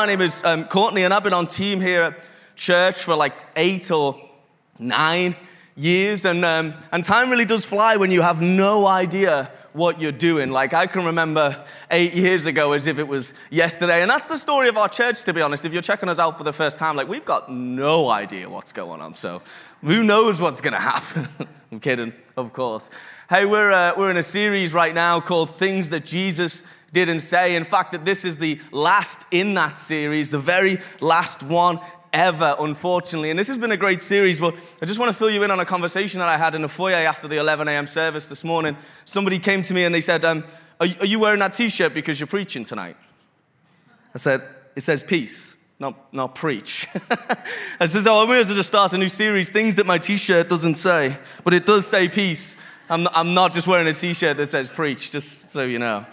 my name is um, Courtney, and I've been on team here at church for like eight or nine years. And, um, and time really does fly when you have no idea what you're doing. Like, I can remember eight years ago as if it was yesterday. And that's the story of our church, to be honest. If you're checking us out for the first time, like, we've got no idea what's going on. So, who knows what's going to happen? I'm kidding, of course. Hey, we're, uh, we're in a series right now called Things That Jesus Didn't Say. In fact, that this is the last in that series, the very last one ever, unfortunately. And this has been a great series, but I just want to fill you in on a conversation that I had in the foyer after the 11 a.m. service this morning. Somebody came to me and they said, um, are, are you wearing that t shirt because you're preaching tonight? I said, It says peace, not, not preach. I said, Oh, I may as well just start a new series, things that my t shirt doesn't say, but it does say peace. I'm I'm not just wearing a t shirt that says preach, just so you know.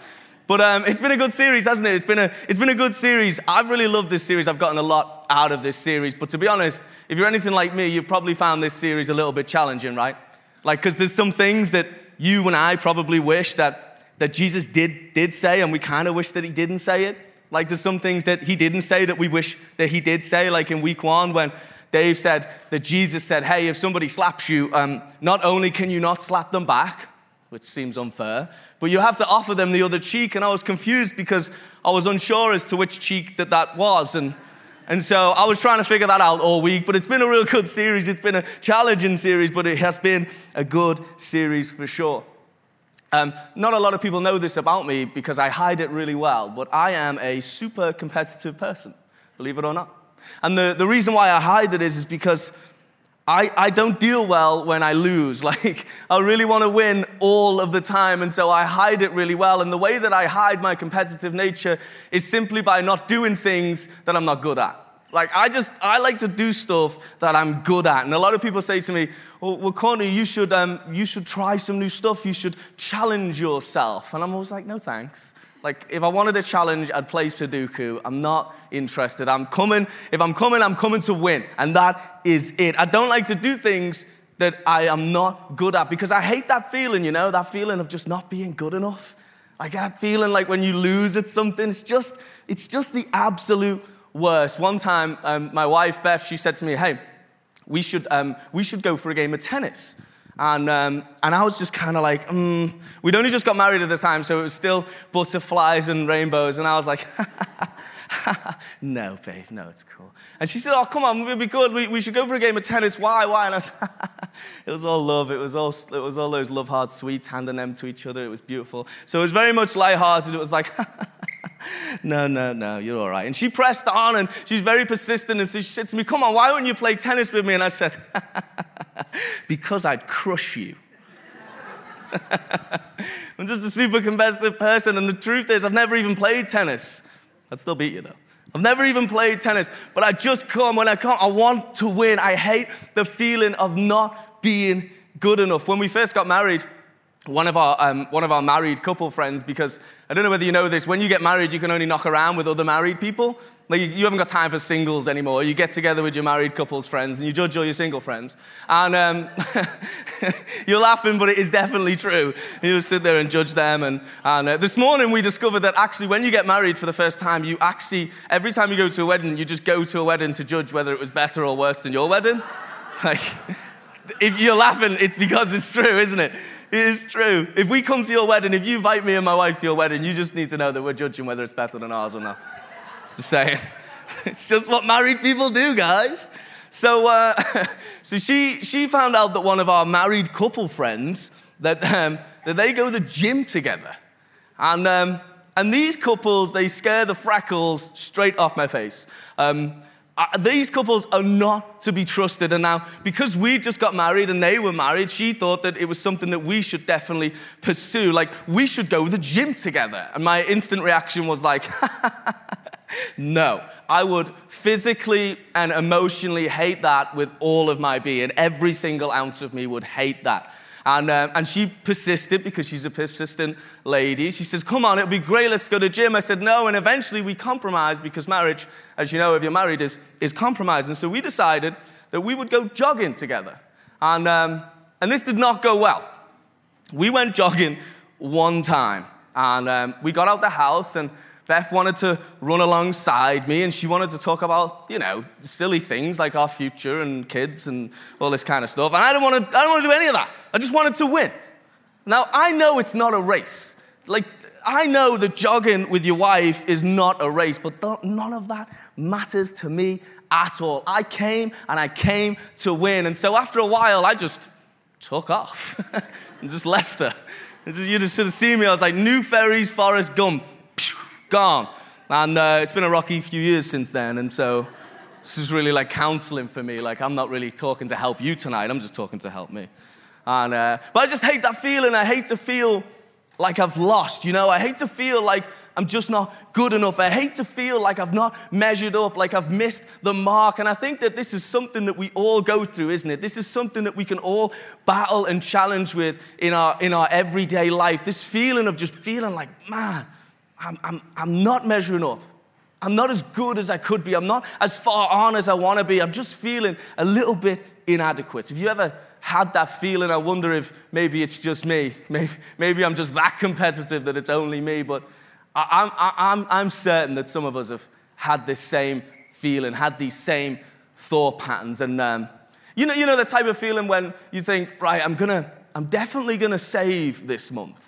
But um, it's been a good series, hasn't it? It's been, a, it's been a good series. I've really loved this series. I've gotten a lot out of this series. But to be honest, if you're anything like me, you've probably found this series a little bit challenging, right? Like, because there's some things that you and I probably wish that, that Jesus did, did say, and we kind of wish that he didn't say it. Like, there's some things that he didn't say that we wish that he did say, like in week one when Dave said that Jesus said, Hey, if somebody slaps you, um, not only can you not slap them back, which seems unfair, but you have to offer them the other cheek. And I was confused because I was unsure as to which cheek that that was. And, and so I was trying to figure that out all week. But it's been a real good series. It's been a challenging series, but it has been a good series for sure. Um, not a lot of people know this about me because I hide it really well, but I am a super competitive person, believe it or not. And the, the reason why I hide it is, is because I, I don't deal well when I lose. Like, I really want to win all of the time, and so I hide it really well. And the way that I hide my competitive nature is simply by not doing things that I'm not good at. Like, I just, I like to do stuff that I'm good at. And a lot of people say to me, well, well you should, um, you should try some new stuff. You should challenge yourself. And I'm always like, no thanks. Like, if I wanted a challenge, I'd play Sudoku. I'm not interested. I'm coming, if I'm coming, I'm coming to win. And that is it. I don't like to do things that I am not good at because I hate that feeling, you know, that feeling of just not being good enough. Like that feeling like when you lose at something, it's just, it's just the absolute worst. One time, um, my wife Beth, she said to me, "Hey, we should, um, we should go for a game of tennis." And, um, and I was just kind of like, mm. we'd only just got married at the time, so it was still butterflies and rainbows. And I was like, no, babe, no, it's cool. And she said, oh, come on, we'll be good. We, we should go for a game of tennis. Why, why? And I it was all love. It was all, it was all those love heart sweets, handing them to each other. It was beautiful. So it was very much lighthearted. It was like, no, no, no, you're all right. And she pressed on and she's very persistent. And so she said to me, come on, why won't you play tennis with me? And I said, because I'd crush you. I'm just a super competitive person, and the truth is, I've never even played tennis. I'd still beat you though. I've never even played tennis, but I just come when I come. I want to win. I hate the feeling of not being good enough. When we first got married, one of our, um, one of our married couple friends, because I don't know whether you know this, when you get married, you can only knock around with other married people. Like you haven't got time for singles anymore. You get together with your married couples friends and you judge all your single friends. And um, you're laughing, but it is definitely true. You sit there and judge them. And, and uh, this morning we discovered that actually, when you get married for the first time, you actually, every time you go to a wedding, you just go to a wedding to judge whether it was better or worse than your wedding. Like, if you're laughing, it's because it's true, isn't it? It is true. If we come to your wedding, if you invite me and my wife to your wedding, you just need to know that we're judging whether it's better than ours or not. Just saying. It's just what married people do, guys. So, uh, so she, she found out that one of our married couple friends, that, um, that they go to the gym together. And, um, and these couples, they scare the freckles straight off my face. Um, uh, these couples are not to be trusted. And now, because we just got married and they were married, she thought that it was something that we should definitely pursue. Like, we should go to the gym together. And my instant reaction was like, no. I would physically and emotionally hate that with all of my being. Every single ounce of me would hate that. And, um, and she persisted because she's a persistent lady. She says, Come on, it'll be great, let's go to the gym. I said, No. And eventually we compromised because marriage, as you know, if you're married, is, is compromise. And so we decided that we would go jogging together. And, um, and this did not go well. We went jogging one time. And um, we got out the house, and Beth wanted to run alongside me and she wanted to talk about, you know, silly things like our future and kids and all this kind of stuff. And I didn't want to, I didn't want to do any of that. I just wanted to win. Now, I know it's not a race. Like, I know that jogging with your wife is not a race, but none of that matters to me at all. I came and I came to win. And so after a while, I just took off and just left her. You just sort of see me, I was like, New Ferries, Forrest Gump gone. And uh, it's been a rocky few years since then. And so this is really like counseling for me. Like, I'm not really talking to help you tonight, I'm just talking to help me. And, uh, but I just hate that feeling. I hate to feel like I've lost, you know? I hate to feel like I'm just not good enough. I hate to feel like I've not measured up, like I've missed the mark. And I think that this is something that we all go through, isn't it? This is something that we can all battle and challenge with in our, in our everyday life. This feeling of just feeling like, man, I'm, I'm, I'm not measuring up. I'm not as good as I could be. I'm not as far on as I want to be. I'm just feeling a little bit inadequate. Have you ever had that feeling? I wonder if maybe it's just me. Maybe, maybe I'm just that competitive that it's only me. But I'm, I'm, I'm certain that some of us have had this same feeling, had these same thought patterns. And um, you, know, you know the type of feeling when you think, right, I'm, gonna, I'm definitely going to save this month.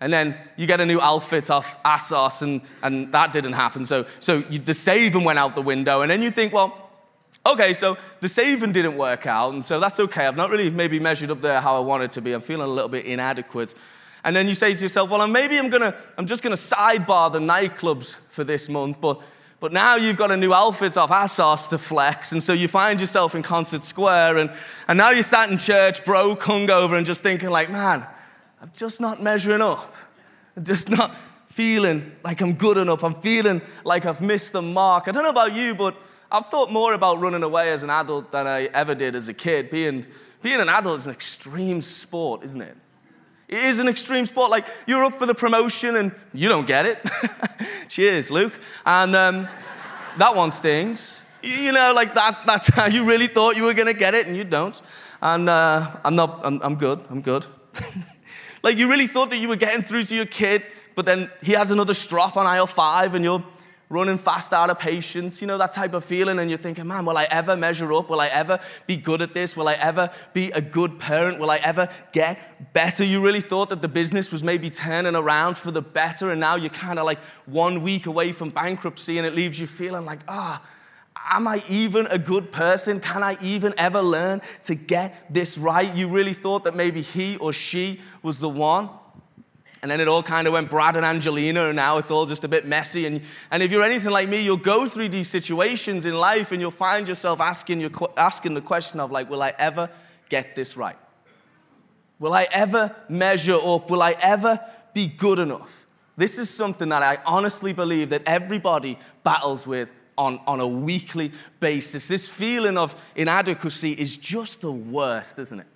And then you get a new outfit off ASOS, and, and that didn't happen. So, so you, the saving went out the window. And then you think, well, okay, so the saving didn't work out, and so that's okay. I've not really maybe measured up there how I wanted to be. I'm feeling a little bit inadequate. And then you say to yourself, well, maybe I'm gonna, I'm just gonna sidebar the nightclubs for this month, but, but now you've got a new outfit off ASOS to flex, and so you find yourself in Concert Square, and, and now you're sat in church, broke, hungover, and just thinking like, man, I'm just not measuring up. I'm just not feeling like I'm good enough. I'm feeling like I've missed the mark. I don't know about you, but I've thought more about running away as an adult than I ever did as a kid. Being, being an adult is an extreme sport, isn't it? It is an extreme sport. Like, you're up for the promotion and you don't get it. Cheers, Luke. And um, that one stings. You know, like that, that time you really thought you were going to get it and you don't. And uh, I'm not, I'm, I'm good, I'm good. Like you really thought that you were getting through to your kid, but then he has another strop on aisle five and you're running fast out of patience, you know, that type of feeling. And you're thinking, man, will I ever measure up? Will I ever be good at this? Will I ever be a good parent? Will I ever get better? You really thought that the business was maybe turning around for the better, and now you're kind of like one week away from bankruptcy, and it leaves you feeling like, ah, oh, Am I even a good person? Can I even ever learn to get this right? You really thought that maybe he or she was the one? And then it all kind of went Brad and Angelina, and now it's all just a bit messy. And, and if you're anything like me, you'll go through these situations in life and you'll find yourself asking, your, asking the question of, like, will I ever get this right? Will I ever measure up? Will I ever be good enough? This is something that I honestly believe that everybody battles with on, on a weekly basis. This feeling of inadequacy is just the worst, isn't it?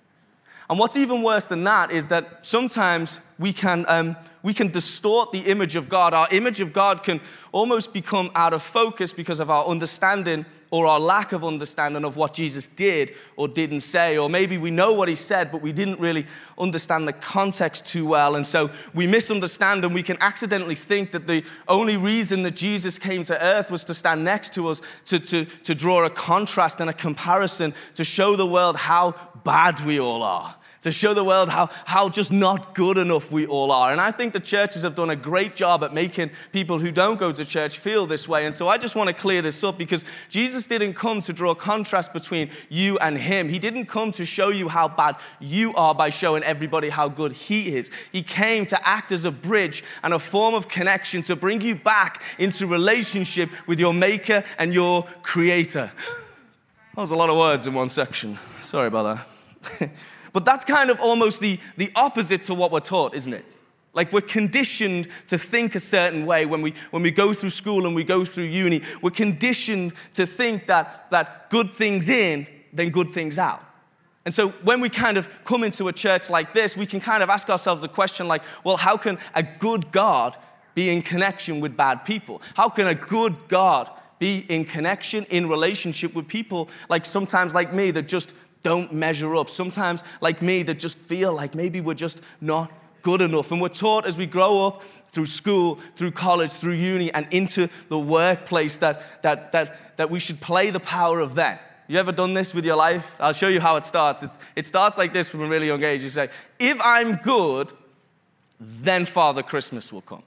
And what's even worse than that is that sometimes we can, um, we can distort the image of God. Our image of God can almost become out of focus because of our understanding or our lack of understanding of what Jesus did or didn't say. Or maybe we know what he said, but we didn't really understand the context too well. And so we misunderstand and we can accidentally think that the only reason that Jesus came to earth was to stand next to us, to, to, to draw a contrast and a comparison, to show the world how bad we all are to show the world how, how just not good enough we all are. And I think the churches have done a great job at making people who don't go to church feel this way. And so I just want to clear this up because Jesus didn't come to draw a contrast between you and him. He didn't come to show you how bad you are by showing everybody how good he is. He came to act as a bridge and a form of connection to bring you back into relationship with your maker and your creator. That was a lot of words in one section. Sorry about that. But that's kind of almost the, the opposite to what we're taught, isn't it? Like we're conditioned to think a certain way when we, when we go through school and we go through uni. We're conditioned to think that, that good things in, then good things out. And so when we kind of come into a church like this, we can kind of ask ourselves a question like, well, how can a good God be in connection with bad people? How can a good God be in connection, in relationship with people like sometimes like me that just don't measure up. Sometimes, like me, that just feel like maybe we're just not good enough. And we're taught as we grow up through school, through college, through uni, and into the workplace that, that, that, that we should play the power of then. You ever done this with your life? I'll show you how it starts. It's, it starts like this from a really young age. You say, If I'm good, then Father Christmas will come.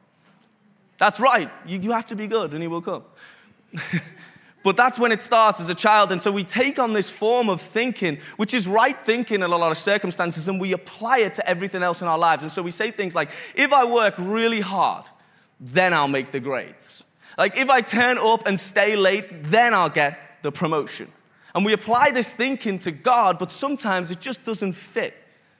That's right. You, you have to be good and he will come. but that's when it starts as a child. And so we take on this form of thinking, which is right thinking in a lot of circumstances, and we apply it to everything else in our lives. And so we say things like, if I work really hard, then I'll make the grades. Like if I turn up and stay late, then I'll get the promotion. And we apply this thinking to God, but sometimes it just doesn't fit.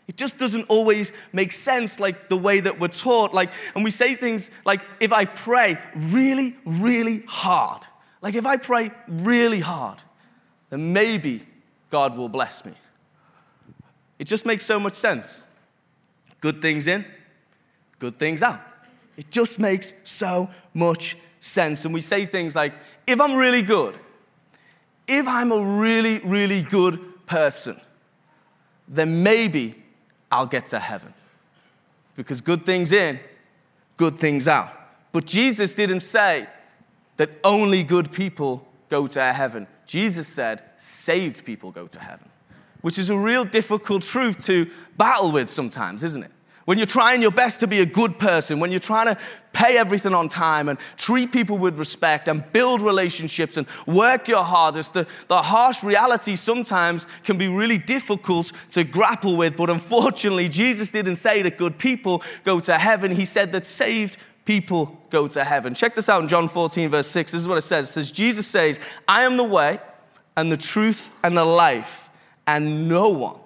It just doesn't always make sense like the way that we're taught. Like, and we say things like, if I pray really, really hard, like if I pray really hard, then maybe God will bless me. It just makes so much sense. Good things in, good things out. It just makes so much sense. And we say things like, if I'm really good, if I'm a really, really good person, then maybe I'll get to heaven. Because good things in, good things out. But Jesus didn't say that only good people go to heaven. Jesus said saved people go to heaven, which is a real difficult truth to battle with sometimes, isn't it? when you're trying your best to be a good person, when you're trying to pay everything on time and treat people with respect and build relationships and work your hardest, the, the harsh reality sometimes can be really difficult to grapple with. But unfortunately, Jesus didn't say that good people go to heaven, He said that saved people go to heaven. Check this out in John 14, verse 6. This is what it says. It says, Jesus says, I am the way and the truth and the life, and no one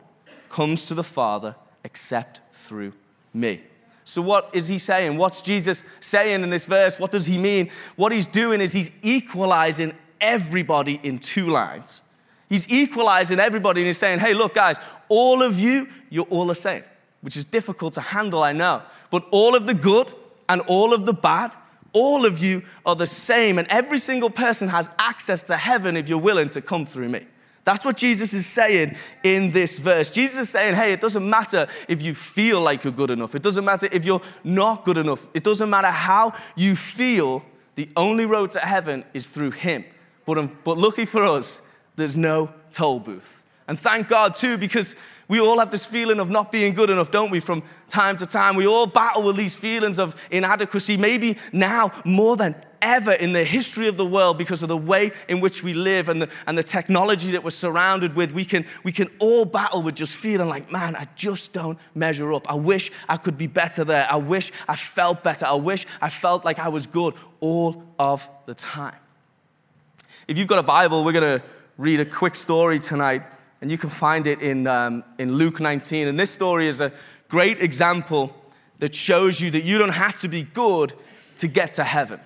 comes to the Father except through me. So, what is he saying? What's Jesus saying in this verse? What does he mean? What he's doing is he's equalizing everybody in two lines. He's equalizing everybody and he's saying, hey, look, guys, all of you, you're all the same, which is difficult to handle, I know. But all of the good and all of the bad, all of you are the same. And every single person has access to heaven if you're willing to come through me. That's what Jesus is saying in this verse. Jesus is saying, hey, it doesn't matter if you feel like you're good enough. It doesn't matter if you're not good enough. It doesn't matter how you feel. The only road to heaven is through Him. But, um, but lucky for us, there's no toll booth. And thank God, too, because we all have this feeling of not being good enough, don't we, from time to time? We all battle with these feelings of inadequacy, maybe now more than ever in the history of the world because of the way in which we live and the, and the technology that we're surrounded with. We can, we can all battle with just feeling like, man, I just don't measure up. I wish I could be better there. I wish I felt better. I wish I felt like I was good all of the time. If you've got a Bible, we're going to read a quick story tonight, and you can find it in, um, in Luke 19. And this story is a great example that shows you that you don't have to be good to get to heaven.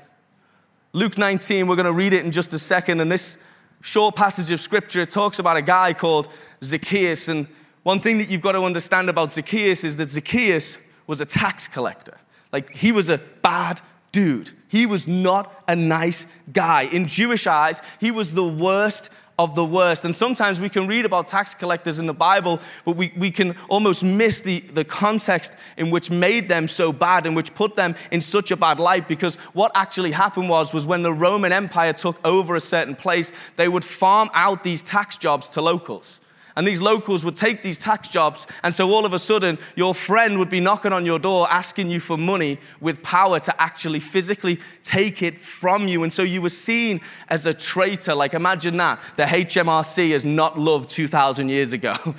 Luke 19, we're going to read it in just a second. And this short passage of scripture talks about a guy called Zacchaeus. And one thing that you've got to understand about Zacchaeus is that Zacchaeus was a tax collector. Like, he was a bad dude. He was not a nice guy. In Jewish eyes, he was the worst of the worst. And sometimes we can read about tax collectors in the Bible, but we, we can almost miss the, the context in which made them so bad and which put them in such a bad light. Because what actually happened was, was when the Roman Empire took over a certain place, they would farm out these tax jobs to locals. And these locals would take these tax jobs, and so all of a sudden, your friend would be knocking on your door asking you for money with power to actually physically take it from you. And so you were seen as a traitor. Like, imagine that. The HMRC is not loved 2,000 years ago.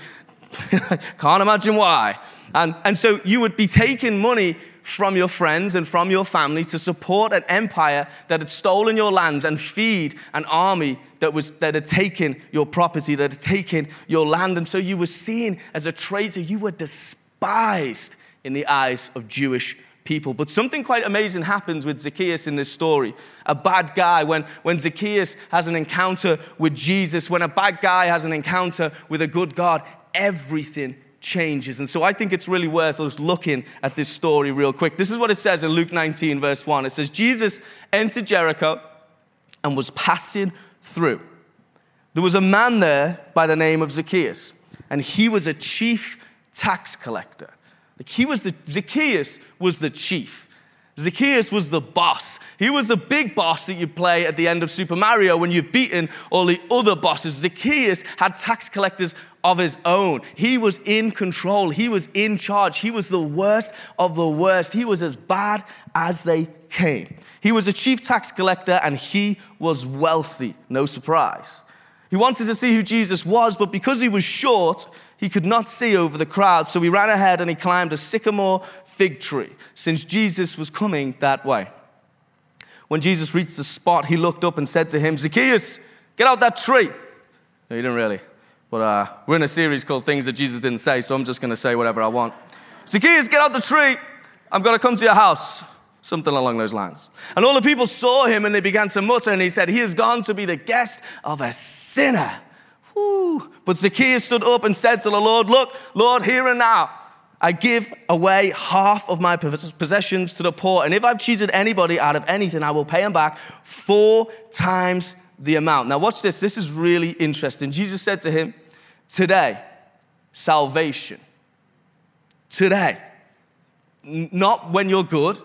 Can't imagine why. And, and so you would be taking money from your friends and from your family to support an empire that had stolen your lands and feed an army that, was, that had taken your property, that had taken your land. And so you were seen as a traitor. You were despised in the eyes of Jewish people. But something quite amazing happens with Zacchaeus in this story. A bad guy, when, when Zacchaeus has an encounter with Jesus, when a bad guy has an encounter with a good God, everything changes. And so I think it's really worth us looking at this story real quick. This is what it says in Luke 19, verse 1. It says, Jesus entered Jericho and was passing through. There was a man there by the name of Zacchaeus, and he was a chief tax collector. Like he was the, Zacchaeus was the chief. Zacchaeus was the boss. He was the big boss that you play at the end of Super Mario when you've beaten all the other bosses. Zacchaeus had tax collectors of his own. He was in control. He was in charge. He was the worst of the worst. He was as bad as they came. He was a chief tax collector and he was wealthy. No surprise. He wanted to see who Jesus was, but because he was short, he could not see over the crowd. So he ran ahead and he climbed a sycamore fig tree since Jesus was coming that way. When Jesus reached the spot, he looked up and said to him, Zacchaeus, get out that tree. No, he didn't really. But uh, we're in a series called Things That Jesus Didn't Say, so I'm just going to say whatever I want. Zacchaeus, get out the tree. I'm going to come to your house. Something along those lines. And all the people saw him and they began to mutter, and he said, He has gone to be the guest of a sinner. But Zacchaeus stood up and said to the Lord, Look, Lord, here and now. I give away half of my possessions to the poor. And if I've cheated anybody out of anything, I will pay them back four times the amount. Now, watch this. This is really interesting. Jesus said to him, Today, salvation. Today. Not when you're good,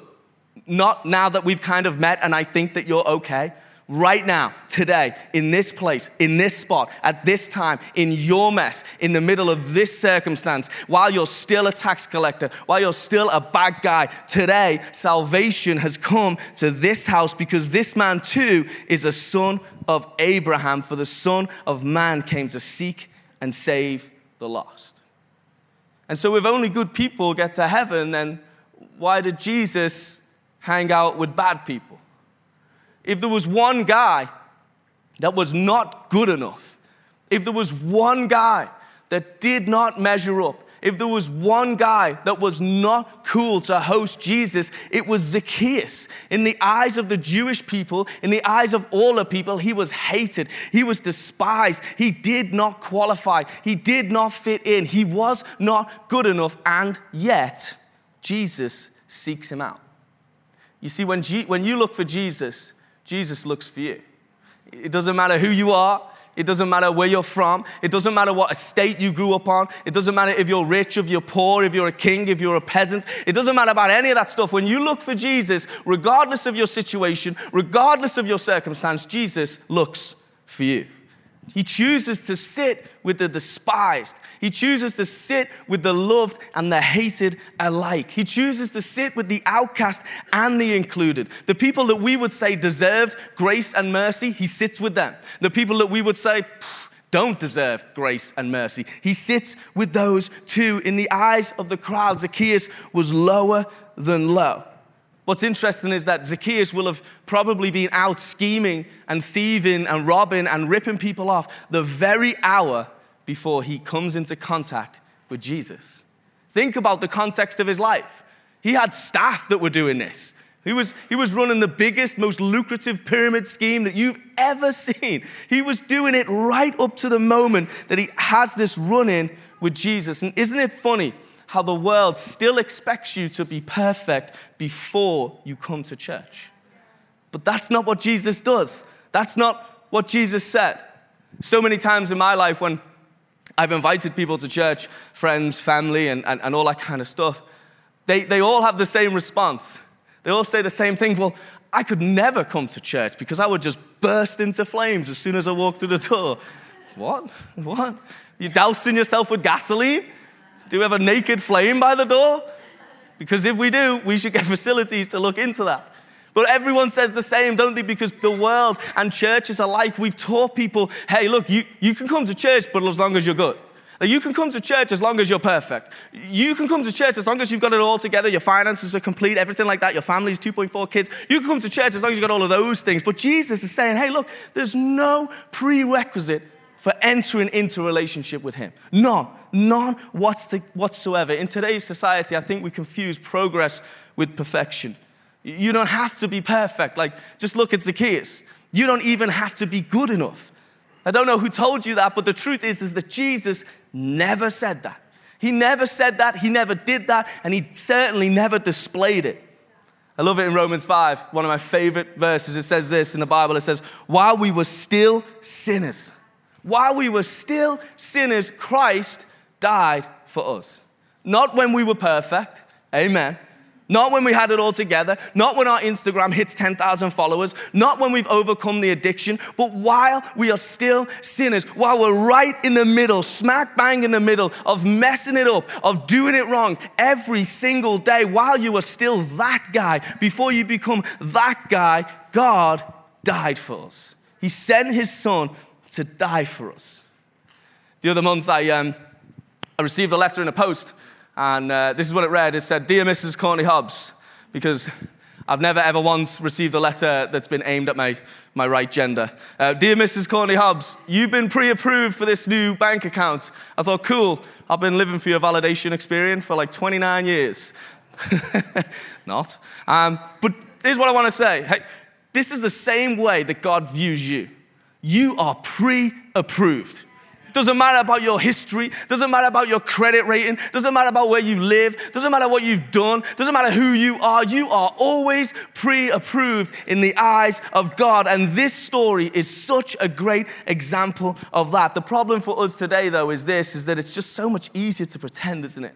not now that we've kind of met and I think that you're okay right now, today, in this place, in this spot, at this time, in your mess, in the middle of this circumstance, while you're still a tax collector, while you're still a bad guy, today, salvation has come to this house because this man too is a son of Abraham, for the Son of Man came to seek and save the lost. And so, if only good people get to heaven, then why did Jesus hang out with bad people? if there was one guy that was not good enough, if there was one guy that did not measure up, if there was one guy that was not cool to host Jesus, it was Zacchaeus. In the eyes of the Jewish people, in the eyes of all the people, he was hated. He was despised. He did not qualify. He did not fit in. He was not good enough. And yet, Jesus seeks him out. You see, when, G- when you look for Jesus, Jesus looks for you. It doesn't matter who you are. It doesn't matter where you're from. It doesn't matter what estate you grew up on. It doesn't matter if you're rich, if you're poor, if you're a king, if you're a peasant. It doesn't matter about any of that stuff. When you look for Jesus, regardless of your situation, regardless of your circumstance, Jesus looks for you. He chooses to sit with the despised. He chooses to sit with the loved and the hated alike. He chooses to sit with the outcast and the included. The people that we would say deserved grace and mercy, he sits with them. The people that we would say don't deserve grace and mercy, he sits with those too. In the eyes of the crowd, Zacchaeus was lower than low. What's interesting is that Zacchaeus will have probably been out scheming and thieving and robbing and ripping people off the very hour before he comes into contact with Jesus. Think about the context of his life. He had staff that were doing this. He was, he was running the biggest, most lucrative pyramid scheme that you've ever seen. He was doing it right up to the moment that he has this run in with Jesus. And isn't it funny how the world still expects you to be perfect before you come to church? But that's not what Jesus does. That's not what Jesus said. So many times in my life when I've invited people to church, friends, family, and, and, and all that kind of stuff. They, they all have the same response. They all say the same thing. Well, I could never come to church because I would just burst into flames as soon as I walked through the door. What? What? You're dousing yourself with gasoline? Do you have a naked flame by the door? Because if we do, we should get facilities to look into that. But everyone says the same, don't they? Because the world and churches alike, we've taught people hey, look, you, you can come to church, but as long as you're good. You can come to church as long as you're perfect. You can come to church as long as you've got it all together, your finances are complete, everything like that, your family's 2.4 kids. You can come to church as long as you've got all of those things. But Jesus is saying, hey, look, there's no prerequisite for entering into relationship with Him. None. None whatsoever. In today's society, I think we confuse progress with perfection. You don't have to be perfect. Like, just look at Zacchaeus. You don't even have to be good enough. I don't know who told you that, but the truth is, is that Jesus never said that. He never said that, he never did that, and he certainly never displayed it. I love it in Romans 5, one of my favorite verses. It says this in the Bible it says, While we were still sinners, while we were still sinners, Christ died for us. not when we were perfect. Amen. Not when we had it all together, not when our Instagram hits 10,000 followers, not when we've overcome the addiction, but while we are still sinners, while we're right in the middle, smack bang in the middle of messing it up, of doing it wrong every single day, while you are still that guy, before you become that guy, God died for us. He sent his son to die for us. The other month, I, um, I received a letter in a post and uh, this is what it read it said, Dear Mrs. Courtney Hobbs, because I've never ever once received a letter that's been aimed at my, my right gender. Uh, Dear Mrs. Courtney Hobbs, you've been pre approved for this new bank account. I thought, cool, I've been living for your validation experience for like 29 years. Not. Um, but here's what I want to say hey, this is the same way that God views you. You are pre approved. Doesn't matter about your history, doesn't matter about your credit rating, doesn't matter about where you live, doesn't matter what you've done, doesn't matter who you are. You are always pre approved in the eyes of God. And this story is such a great example of that. The problem for us today, though, is this is that it's just so much easier to pretend, isn't it?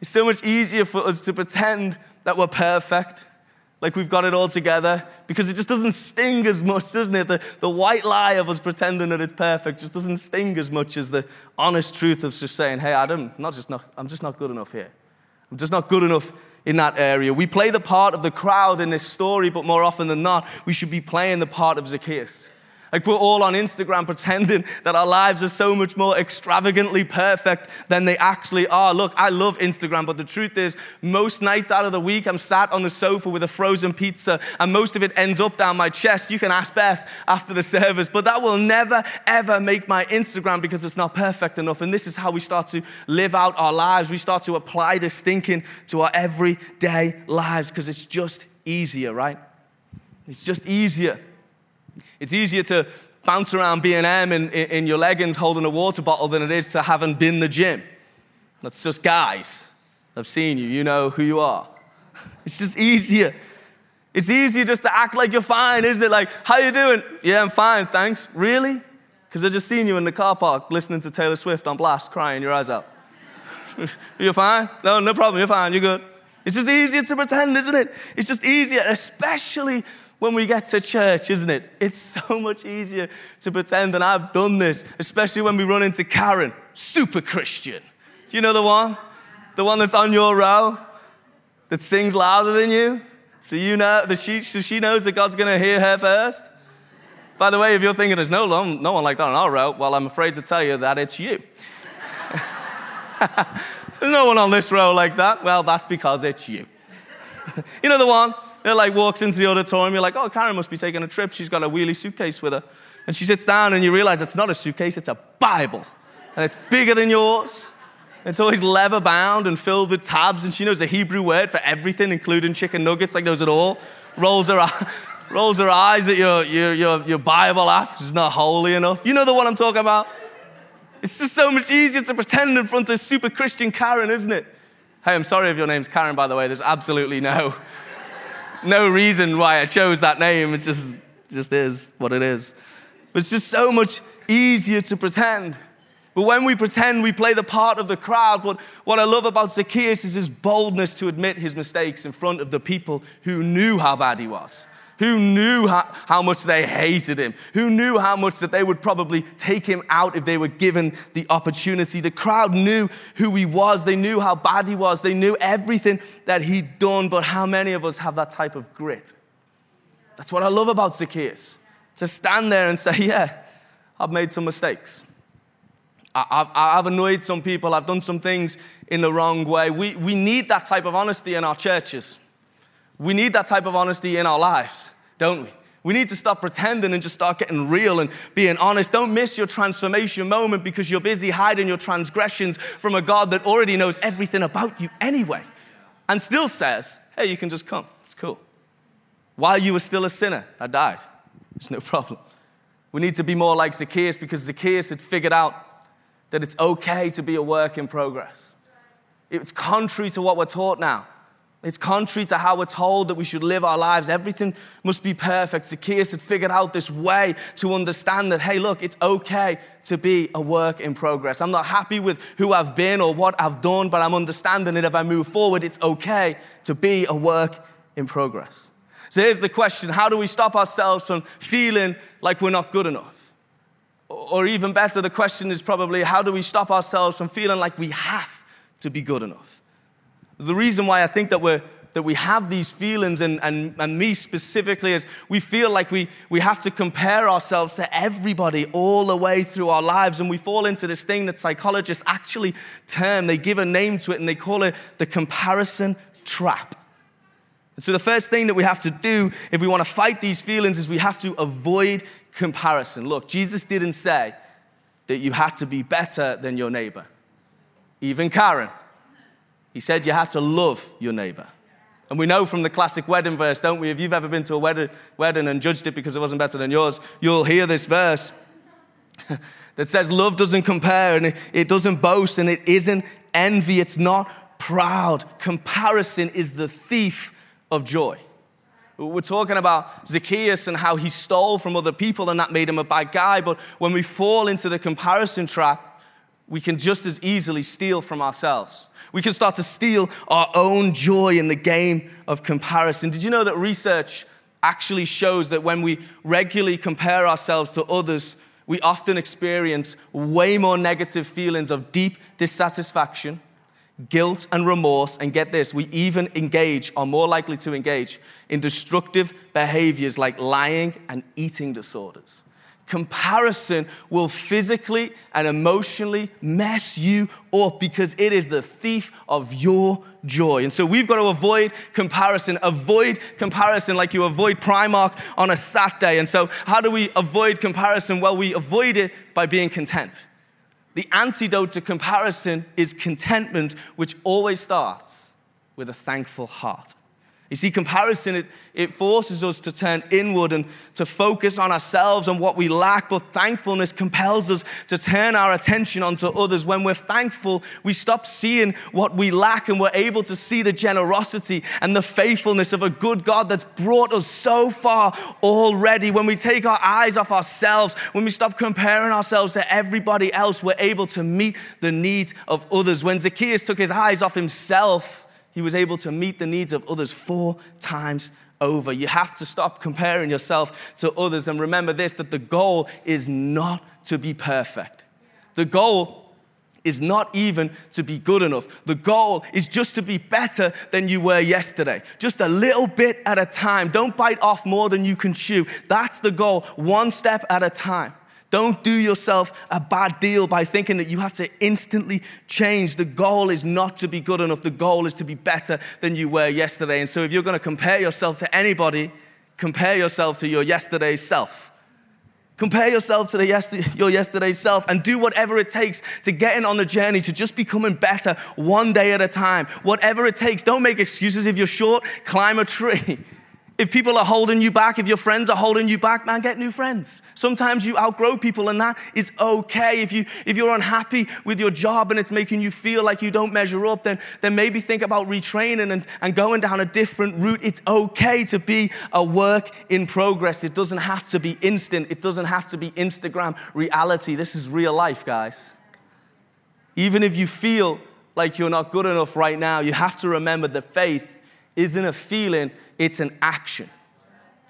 It's so much easier for us to pretend that we're perfect like we've got it all together because it just doesn't sting as much, doesn't it? The, the white lie of us pretending that it's perfect just doesn't sting as much as the honest truth of just saying, hey, Adam, not just not, I'm just not good enough here. I'm just not good enough in that area. We play the part of the crowd in this story, but more often than not, we should be playing the part of Zacchaeus. Like we're all on Instagram pretending that our lives are so much more extravagantly perfect than they actually are. Look, I love Instagram, but the truth is, most nights out of the week, I'm sat on the sofa with a frozen pizza, and most of it ends up down my chest. You can ask Beth after the service, but that will never, ever make my Instagram because it's not perfect enough. And this is how we start to live out our lives. We start to apply this thinking to our everyday lives because it's just easier, right? It's just easier. It's easier to bounce around B&M in, in your leggings holding a water bottle than it is to having been the gym. That's just guys. I've seen you. You know who you are. It's just easier. It's easier just to act like you're fine, isn't it? Like, how you doing? Yeah, I'm fine, thanks. Really? Because I just seen you in the car park listening to Taylor Swift on blast, crying your eyes out. you're fine? No, no problem. You're fine. You're good. It's just easier to pretend, isn't it? It's just easier, especially when we get to church, isn't it? It's so much easier to pretend, and I've done this, especially when we run into Karen, super Christian. Do you know the one? The one that's on your row that sings louder than you? So you know that she, so she knows that God's gonna hear her first. By the way, if you're thinking there's no, no one like that on our row, well, I'm afraid to tell you that it's you. there's no one on this row like that. Well, that's because it's you. you know the one? It like walks into the auditorium. You're like, oh, Karen must be taking a trip. She's got a wheelie suitcase with her. And she sits down and you realize it's not a suitcase, it's a Bible. And it's bigger than yours. It's always leather bound and filled with tabs. And she knows the Hebrew word for everything, including chicken nuggets, like knows it all. Rolls her, rolls her eyes at your, your, your, your Bible app, is not holy enough. You know the one I'm talking about? It's just so much easier to pretend in front of super Christian Karen, isn't it? Hey, I'm sorry if your name's Karen, by the way. There's absolutely no no reason why I chose that name. It just, just is what it is. It's just so much easier to pretend. But when we pretend, we play the part of the crowd. What, what I love about Zacchaeus is his boldness to admit his mistakes in front of the people who knew how bad he was who knew how, how, much they hated him, who knew how much that they would probably take him out if they were given the opportunity. The crowd knew who he was, they knew how bad he was, they knew everything that he'd done, but how many of us have that type of grit? That's what I love about Zacchaeus to stand there and say, Yeah, I've made some mistakes. I've, I've annoyed some people, I've done some things in the wrong way. We, we need that type of honesty in our churches. We need that type of honesty in our lives, don't we? We need to stop pretending and just start getting real and being honest. Don't miss your transformation moment because you're busy hiding your transgressions from a God that already knows everything about you anyway and still says, hey, you can just come. It's cool. While you were still a sinner, I died. It's no problem. We need to be more like Zacchaeus because Zacchaeus had figured out that it's okay to be a work in progress. It's contrary to what we're taught now It's contrary to how we're told that we should live our lives. Everything must be perfect. Zacchaeus had figured out this way to understand that, hey, look, it's okay to be a work in progress. I'm not happy with who I've been or what I've done, but I'm understanding that if I move forward, it's okay to be a work in progress. So here's the question How do we stop ourselves from feeling like we're not good enough? Or even better, the question is probably how do we stop ourselves from feeling like we have to be good enough? The reason why I think that we're that we have these feelings, and, and, and me specifically, is we feel like we, we have to compare ourselves to everybody all the way through our lives. And we fall into this thing that psychologists actually term, they give a name to it, and they call it the comparison trap. And so, the first thing that we have to do if we want to fight these feelings is we have to avoid comparison. Look, Jesus didn't say that you had to be better than your neighbor, even Karen. He said you had to love your neighbor. And we know from the classic wedding verse, don't we? If you've ever been to a wedding and judged it because it wasn't better than yours, you'll hear this verse that says, Love doesn't compare and it doesn't boast and it isn't envy. It's not proud. Comparison is the thief of joy. We're talking about Zacchaeus and how he stole from other people and that made him a bad guy. But when we fall into the comparison trap, we can just as easily steal from ourselves. We can start to steal our own joy in the game of comparison. Did you know that research actually shows that when we regularly compare ourselves to others, we often experience way more negative feelings of deep dissatisfaction, guilt, and remorse. And get this, we even engage, are more likely to engage in destructive behaviors like lying and eating disorders. Comparison will physically and emotionally mess you up because it is the thief of your joy. And so we've got to avoid comparison. Avoid comparison like you avoid Primark on a Saturday. And so, how do we avoid comparison? Well, we avoid it by being content. The antidote to comparison is contentment, which always starts with a thankful heart. You see, comparison, it, it forces us to turn inward and to focus on ourselves and what we lack, but thankfulness compels us to turn our attention onto others. When we're thankful, we stop seeing what we lack and we're able to see the generosity and the faithfulness of a good God that's brought us so far already. When we take our eyes off ourselves, when we stop comparing ourselves to everybody else, we're able to meet the needs of others. When Zacchaeus took his eyes off himself, he was able to meet the needs of others four times over. You have to stop comparing yourself to others and remember this that the goal is not to be perfect. The goal is not even to be good enough. The goal is just to be better than you were yesterday. Just a little bit at a time. Don't bite off more than you can chew. That's the goal, one step at a time. Don't do yourself a bad deal by thinking that you have to instantly change. The goal is not to be good enough. The goal is to be better than you were yesterday. And so if you're going to compare yourself to anybody, compare yourself to your yesterday self. Compare yourself to the yesterday, your yesterday self and do whatever it takes to get in on the journey to just becoming better one day at a time. Whatever it takes. Don't make excuses. If you're short, climb a tree. If people are holding you back, if your friends are holding you back, man, get new friends. Sometimes you outgrow people and that is okay. If, you, if you're unhappy with your job and it's making you feel like you don't measure up, then, then maybe think about retraining and, and going down a different route. It's okay to be a work in progress. It doesn't have to be instant, it doesn't have to be Instagram reality. This is real life, guys. Even if you feel like you're not good enough right now, you have to remember that faith isn't a feeling, it's an action.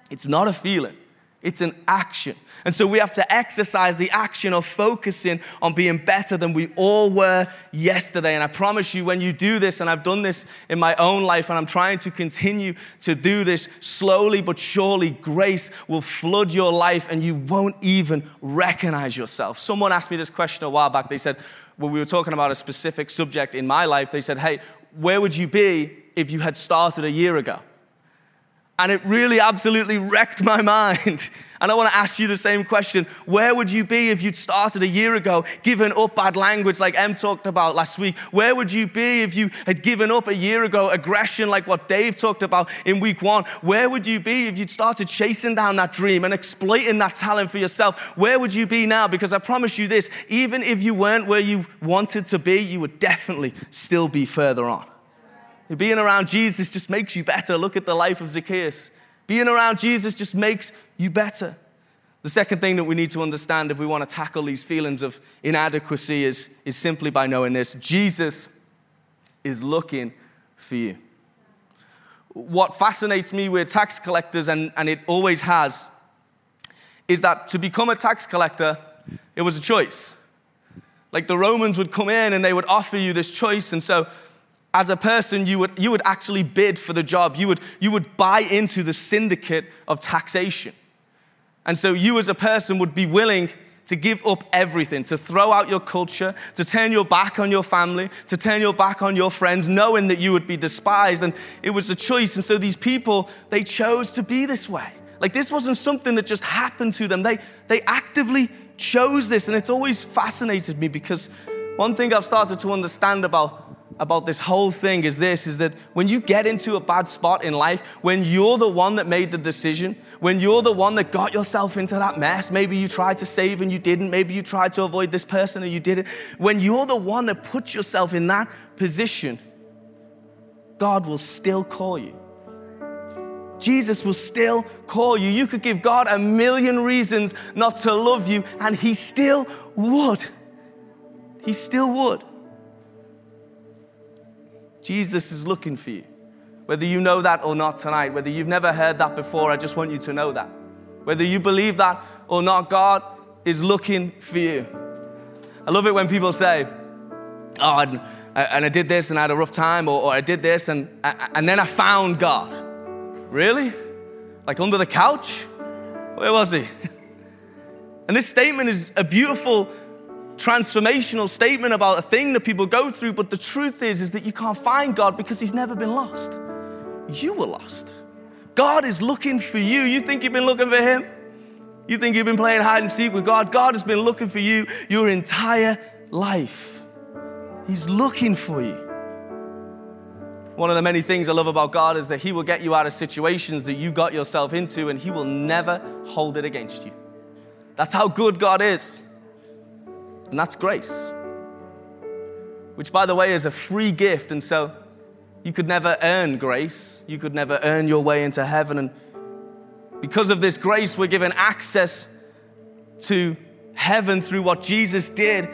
It's not a feeling, it's an action. And so we have to exercise the action of focusing on being better than we all were yesterday. And I promise you, when you do this, and I've done this in my own life, and I'm trying to continue to do this slowly but surely, grace will flood your life and you won't even recognize yourself. Someone asked me this question a while back. They said, when we were talking about a specific subject in my life, they said, Hey, where would you be if you had started a year ago. And it really absolutely wrecked my mind. And I want to ask you the same question. Where would you be if you'd started a year ago, given up bad language like Em talked about last week? Where would you be if you had given up a year ago aggression like what Dave talked about in week one? Where would you be if you'd started chasing down that dream and exploiting that talent for yourself? Where would you be now? Because I promise you this, even if you weren't where you wanted to be, you would definitely still be further on. Being around Jesus just makes you better. Look at the life of Zacchaeus. Being around Jesus just makes you better. The second thing that we need to understand if we want to tackle these feelings of inadequacy is, is simply by knowing this Jesus is looking for you. What fascinates me with tax collectors, and, and it always has, is that to become a tax collector, it was a choice. Like the Romans would come in and they would offer you this choice. And so, as a person, you would, you would actually bid for the job. You would, you would buy into the syndicate of taxation. And so, you as a person would be willing to give up everything, to throw out your culture, to turn your back on your family, to turn your back on your friends, knowing that you would be despised. And it was a choice. And so, these people, they chose to be this way. Like, this wasn't something that just happened to them, they, they actively chose this. And it's always fascinated me because one thing I've started to understand about about this whole thing is this is that when you get into a bad spot in life, when you're the one that made the decision, when you're the one that got yourself into that mess, maybe you tried to save and you didn't, maybe you tried to avoid this person and you didn't, when you're the one that put yourself in that position, God will still call you. Jesus will still call you. You could give God a million reasons not to love you, and He still would. He still would. Jesus is looking for you. Whether you know that or not tonight, whether you've never heard that before, I just want you to know that. Whether you believe that or not, God is looking for you. I love it when people say, Oh, and, and I did this and I had a rough time, or, or I did this and, and then I found God. Really? Like under the couch? Where was he? And this statement is a beautiful transformational statement about a thing that people go through, but the truth is is that you can't find God because he's never been lost. You were lost. God is looking for you. You think you've been looking for him? You think you've been playing hide and seek with God? God has been looking for you your entire life. He's looking for you. One of the many things I love about God is that He will get you out of situations that you got yourself into and He will never hold it against you. That's how good God is. And that's grace, which, by the way, is a free gift. And so you could never earn grace, you could never earn your way into heaven. And because of this grace, we're given access to heaven through what Jesus did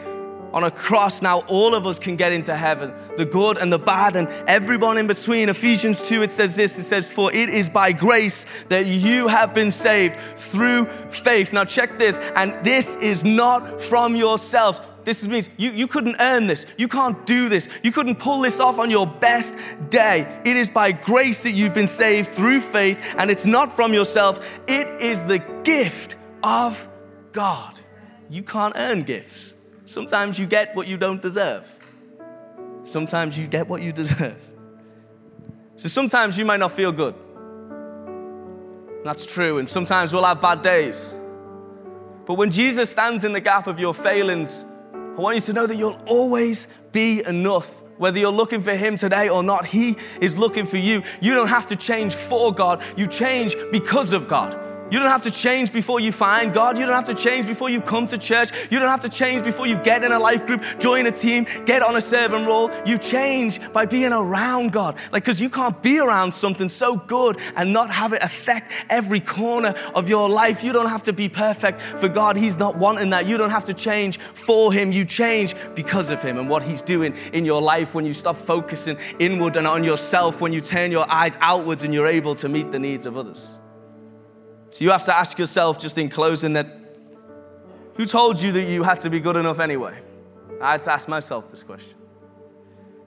on a cross, now all of us can get into heaven the good and the bad and everyone in between. Ephesians 2, it says this it says, For it is by grace that you have been saved through faith. Now, check this, and this is not from yourselves. This means you, you couldn't earn this. You can't do this. You couldn't pull this off on your best day. It is by grace that you've been saved through faith, and it's not from yourself. It is the gift of God. You can't earn gifts. Sometimes you get what you don't deserve. Sometimes you get what you deserve. So sometimes you might not feel good. That's true. And sometimes we'll have bad days. But when Jesus stands in the gap of your failings, I want you to know that you'll always be enough. Whether you're looking for Him today or not, He is looking for you. You don't have to change for God, you change because of God. You don't have to change before you find God. You don't have to change before you come to church. You don't have to change before you get in a life group, join a team, get on a servant role. You change by being around God. Like, because you can't be around something so good and not have it affect every corner of your life. You don't have to be perfect for God. He's not wanting that. You don't have to change for Him. You change because of Him and what He's doing in your life when you stop focusing inward and on yourself, when you turn your eyes outwards and you're able to meet the needs of others. So you have to ask yourself, just in closing, that who told you that you had to be good enough anyway? I had to ask myself this question.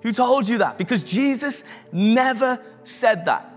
Who told you that? Because Jesus never said that.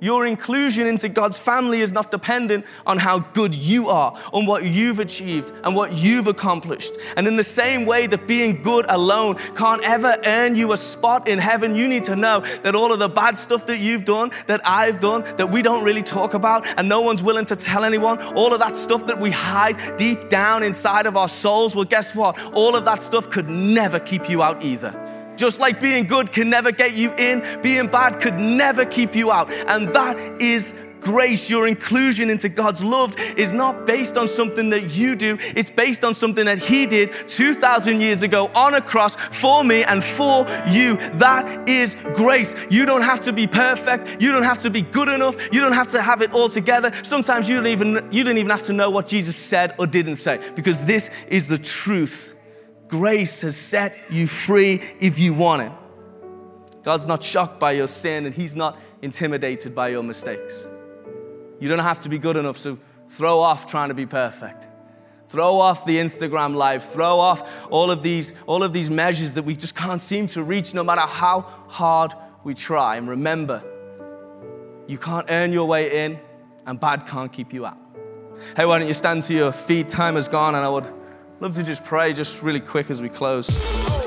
Your inclusion into God's family is not dependent on how good you are, on what you've achieved and what you've accomplished. And in the same way that being good alone can't ever earn you a spot in heaven, you need to know that all of the bad stuff that you've done, that I've done, that we don't really talk about and no one's willing to tell anyone, all of that stuff that we hide deep down inside of our souls, well, guess what? All of that stuff could never keep you out either. Just like being good can never get you in, being bad could never keep you out. And that is grace, your inclusion into God's love is not based on something that you do, it's based on something that He did 2,000 years ago on a cross for me and for you. That is grace. You don't have to be perfect, you don't have to be good enough, you don't have to have it all together. Sometimes you don't even, you don't even have to know what Jesus said or didn't say because this is the truth. Grace has set you free if you want it. God's not shocked by your sin and He's not intimidated by your mistakes. You don't have to be good enough, so throw off trying to be perfect. Throw off the Instagram life, throw off all of these, all of these measures that we just can't seem to reach no matter how hard we try. And remember, you can't earn your way in, and bad can't keep you out. Hey, why don't you stand to your feet? Time has gone, and I would love to just pray just really quick as we close.